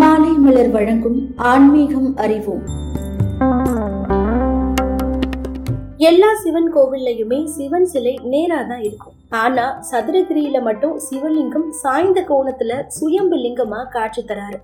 மாலை மலர் வழங்கும் ஆன்மீகம் அறிவோம். எல்லா சிவன் கோவில்லையுமே சிவன் சிலை நேரா தான் இருக்கும். ஆனா சதுரகிரியில மட்டும் சிவலிங்கம் சாய்ந்த கோணத்துல சுயம்பு லிங்கமா காட்சி தராரு.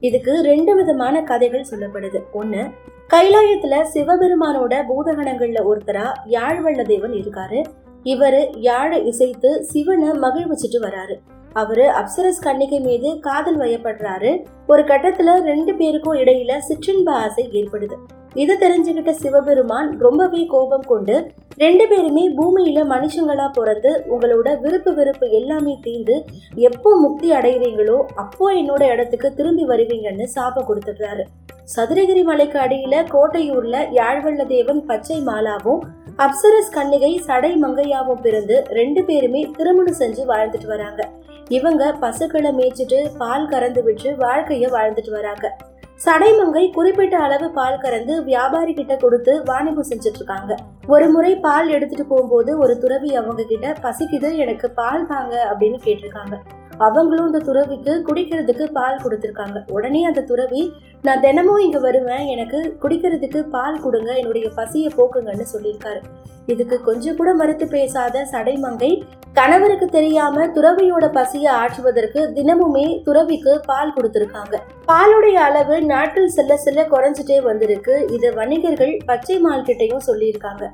இதுக்கு ரெண்டு விதமான கதைகள் சொல்லப்படுது. ஒண்ணு கைலாயத்துல சிவபெருமானோட பூதகணங்கள்ல ஒருத்தரா யாழ்வள்ள தேவன் இருக்காரு. இவரு யாழை இசைத்து சிவனை மகிழ்விச்சிட்டு வராரு. அவரு அப்சரஸ் கண்ணிகை மீது காதல் வயப்படுறாரு. ஒரு கட்டத்துல ரெண்டு பேருக்கும் இடையில சிற்றின்ப ஆசை ஏற்படுது. இதை தெரிஞ்சுக்கிட்ட சிவபெருமான் ரொம்பவே கோபம் கொண்டு ரெண்டு பேருமே பூமியில மனுஷங்களா பிறந்து உங்களோட விருப்பு வெறுப்பு எல்லாமே தீர்ந்து எப்போ முக்தி அடைகிறீங்களோ அப்போ என்னோட இடத்துக்கு திரும்பி வருவீங்கன்னு சாபம் கொடுத்துடுறாரு. சதுரகிரி மலைக்கு அடியில கோட்டையூர்ல யாழ்வள்ள தேவன் பச்சை மாலாவும் அப்சரஸ் கன்னிகை சடை மங்கையாவும் பிறந்து ரெண்டு பேருமே திருமணம் செஞ்சு வாழ்ந்துட்டு வராங்க. இவங்க பசுக்களை மேய்ச்சிட்டு பால் கறந்து விட்டு வாழ்க்கைய வாழ்ந்துட்டு வராங்க. சடைமங்கை குறிப்பிட்ட அளவு பால் கறந்து வியாபாரி கிட்ட கொடுத்து வாணிபம் செஞ்சுட்டு இருக்காங்க ஒரு முறை பால் எடுத்துட்டு போகும்போது ஒரு துறவி அவங்க கிட்ட பசிக்குது எனக்கு பால் தாங்க அப்படின்னு கேட்டிருக்காங்க. அவங்களும் இந்த துறவிக்கு குடிக்கிறதுக்கு பால் கொடுத்துருக்காங்க. உடனே அந்த துறவி நான் தினமும் இங்க வருவேன். எனக்கு குடிக்கிறதுக்கு பால் கொடுங்க. என்னுடைய பசியை போக்குங்கன்னு சொல்லியிருக்காரு. இதுக்கு கொஞ்சம் கூட மறுத்து பேசாத சடைமங்கை கணவருக்கு தெரியாம துறவியோட பசியை ஆற்றுவதற்கு தினமுமே துறவிக்கு பால் கொடுத்திருக்காங்க. பாலுடைய அளவு நாட்கள் செல்ல செல்ல குறைஞ்சிட்டே வந்திருக்கு. இதை வணிகர்கள் பச்சை மால் கிட்டையும் சொல்லியிருக்காங்க.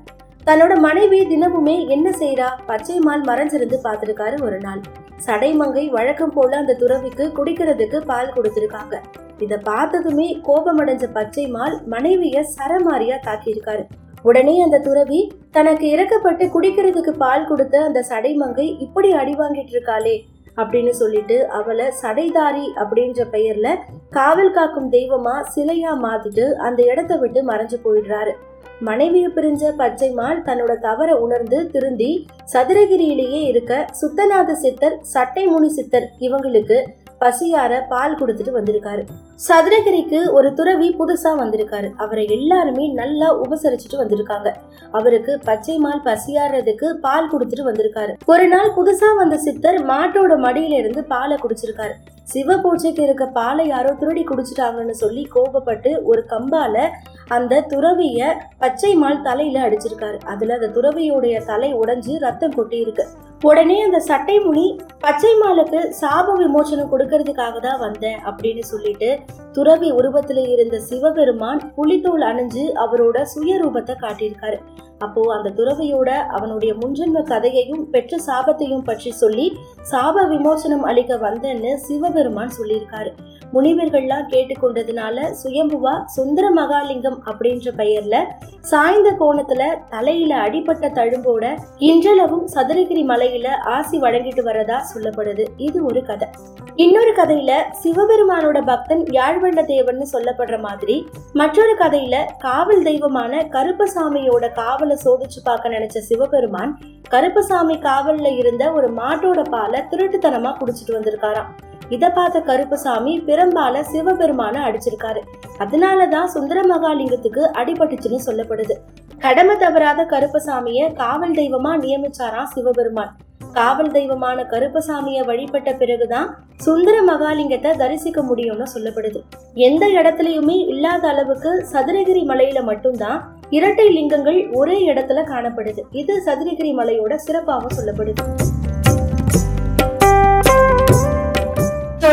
தன்னோட மனைவி தினமுமே என்ன செய்யறா பச்சை மால் மறைஞ்சிருந்து பார்த்திருக்காரு ஒரு நாள். சடைமங்கை வழக்கம் போல அந்த துறவிக்கு குடிக்கிறதுக்கு பால் கொடுத்திருக்காங்க. இதை பார்த்ததுமே கோபமடைஞ்ச பச்சை மால் மனைவிய சரமாரியா தாக்கியிருக்காரு. உடனே அந்த துறவி தனக்கு இறக்கப்பட்டு குடிக்கிறதுக்கு பால் கொடுத்த அந்த சடைமங்கை இப்படி அடி வாங்கிட்டு இருக்காளே அப்படின்னு சொல்லிட்டு அவளை சடைதாரி அப்படின்ற பெயர்ல காவல் காக்கும் தெய்வமா சிலையா மாத்திட்டு அந்த இடத்த விட்டு மறைஞ்சு போயிடுறாரு. மனைவிய பிரிஞ்ச பச்சைமால் தன்னோட தவற உணர்ந்து திருந்தி சதுரகிரியிலேயே இருக்க சுத்தநாத சித்தர் சட்டை முனி சித்தர் இவங்களுக்கு பசியார பால் கொடுத்துட்டு வந்திருக்காரு. சதுரகிரிக்கு ஒரு துறவி புதுசா வந்திருக்காரு. அவரை எல்லாருமே நல்லா உபசரிச்சுட்டு வந்திருக்காங்க. அவருக்கு பச்சை மால் பசியாறதுக்கு பால் கொடுத்துட்டு வந்திருக்காரு. ஒரு நாள் புதுசா வந்த சித்தர் மாட்டோட மடியில இருந்து பாலை குடிச்சிருக்காரு. சிவ பூஜைக்கு இருக்க பாலை யாரோ திருடி குடிச்சிட்டாங்கன்னு சொல்லி கோபப்பட்டு ஒரு கம்பால அந்த துறவிய பச்சை மால் தலையில அடிச்சிருக்காரு. அதுல அந்த துறவியோடைய தலை உடைஞ்சு ரத்தம் கொட்டி இருக்கு உடனே அந்த சட்டை முனி பச்சை மாலுக்கு சாப விமோச்சனம் கொடுக்கறதுக்காக தான் வந்தேன் அப்படின்னு சொல்லிட்டு துறவி உருவத்துல இருந்த சிவபெருமான் புலித்தோல் அணிஞ்சு அவரோட சுயரூபத்தை காட்டியிருக்காரு. அப்போ அந்த துறவியோட அவனுடைய முன்ஜென்ம கதையையும் பெற்ற சாபத்தையும் பற்றி சொல்லி சாப விமோசனம் அளிக்க வந்தேன்னு சிவபெருமான் சொல்லியிருக்காரு. முனிவர்கள்லாம் கேட்டுக்கொண்டதுனால சுயம்புவா சுந்தர மகாலிங்கம் அப்படின்ற பெயர்ல சாய்ந்த கோணத்துல தலையில அடிபட்ட தழும்போட இன்றளவும் சதுரகிரி மலையில ஆசி வழங்கிட்டு வரதா சொல்லப்படுது. இது ஒரு கதை. இன்னொரு கதையில சிவபெருமானோட பக்தன் யாழ்வண்ண தேவன் சொல்லப்படுற மாதிரி மற்றொரு கதையில காவல் தெய்வமான கருப்பசாமியோட காவலை சோதிச்சு பார்க்க நினைச்ச சிவபெருமான் கருப்பசாமி காவல்ல இருந்த ஒரு மாட்டோட பாலை திருட்டுத்தனமா குடிச்சிட்டு வந்திருக்காராம். இதை பார்த்த கருப்பசாமி பெரும்பால சிவபெருமான அடிச்சிருக்காரு. அதனாலதான் சுந்தர மகாலிங்கத்துக்கு அடிபட்டுச்சுன்னு சொல்லப்படுது. கடமை தவறாத கருப்பசாமிய காவல் தெய்வமா நியமிச்சாராம் சிவபெருமான். காவல் தெய்வமான கருப்பசாமிய வழிபட்ட பிறகுதான் சுந்தர மகாலிங்கத்தை தரிசிக்க முடியும்னு சொல்லப்படுது. எந்த இடத்துலயுமே இல்லாத அளவுக்கு சதுரகிரி மலையில மட்டும்தான் இரட்டை லிங்கங்கள் ஒரே இடத்துல காணப்படுது. இது சதுரகிரி மலையோட சிறப்பாக சொல்லப்படுது.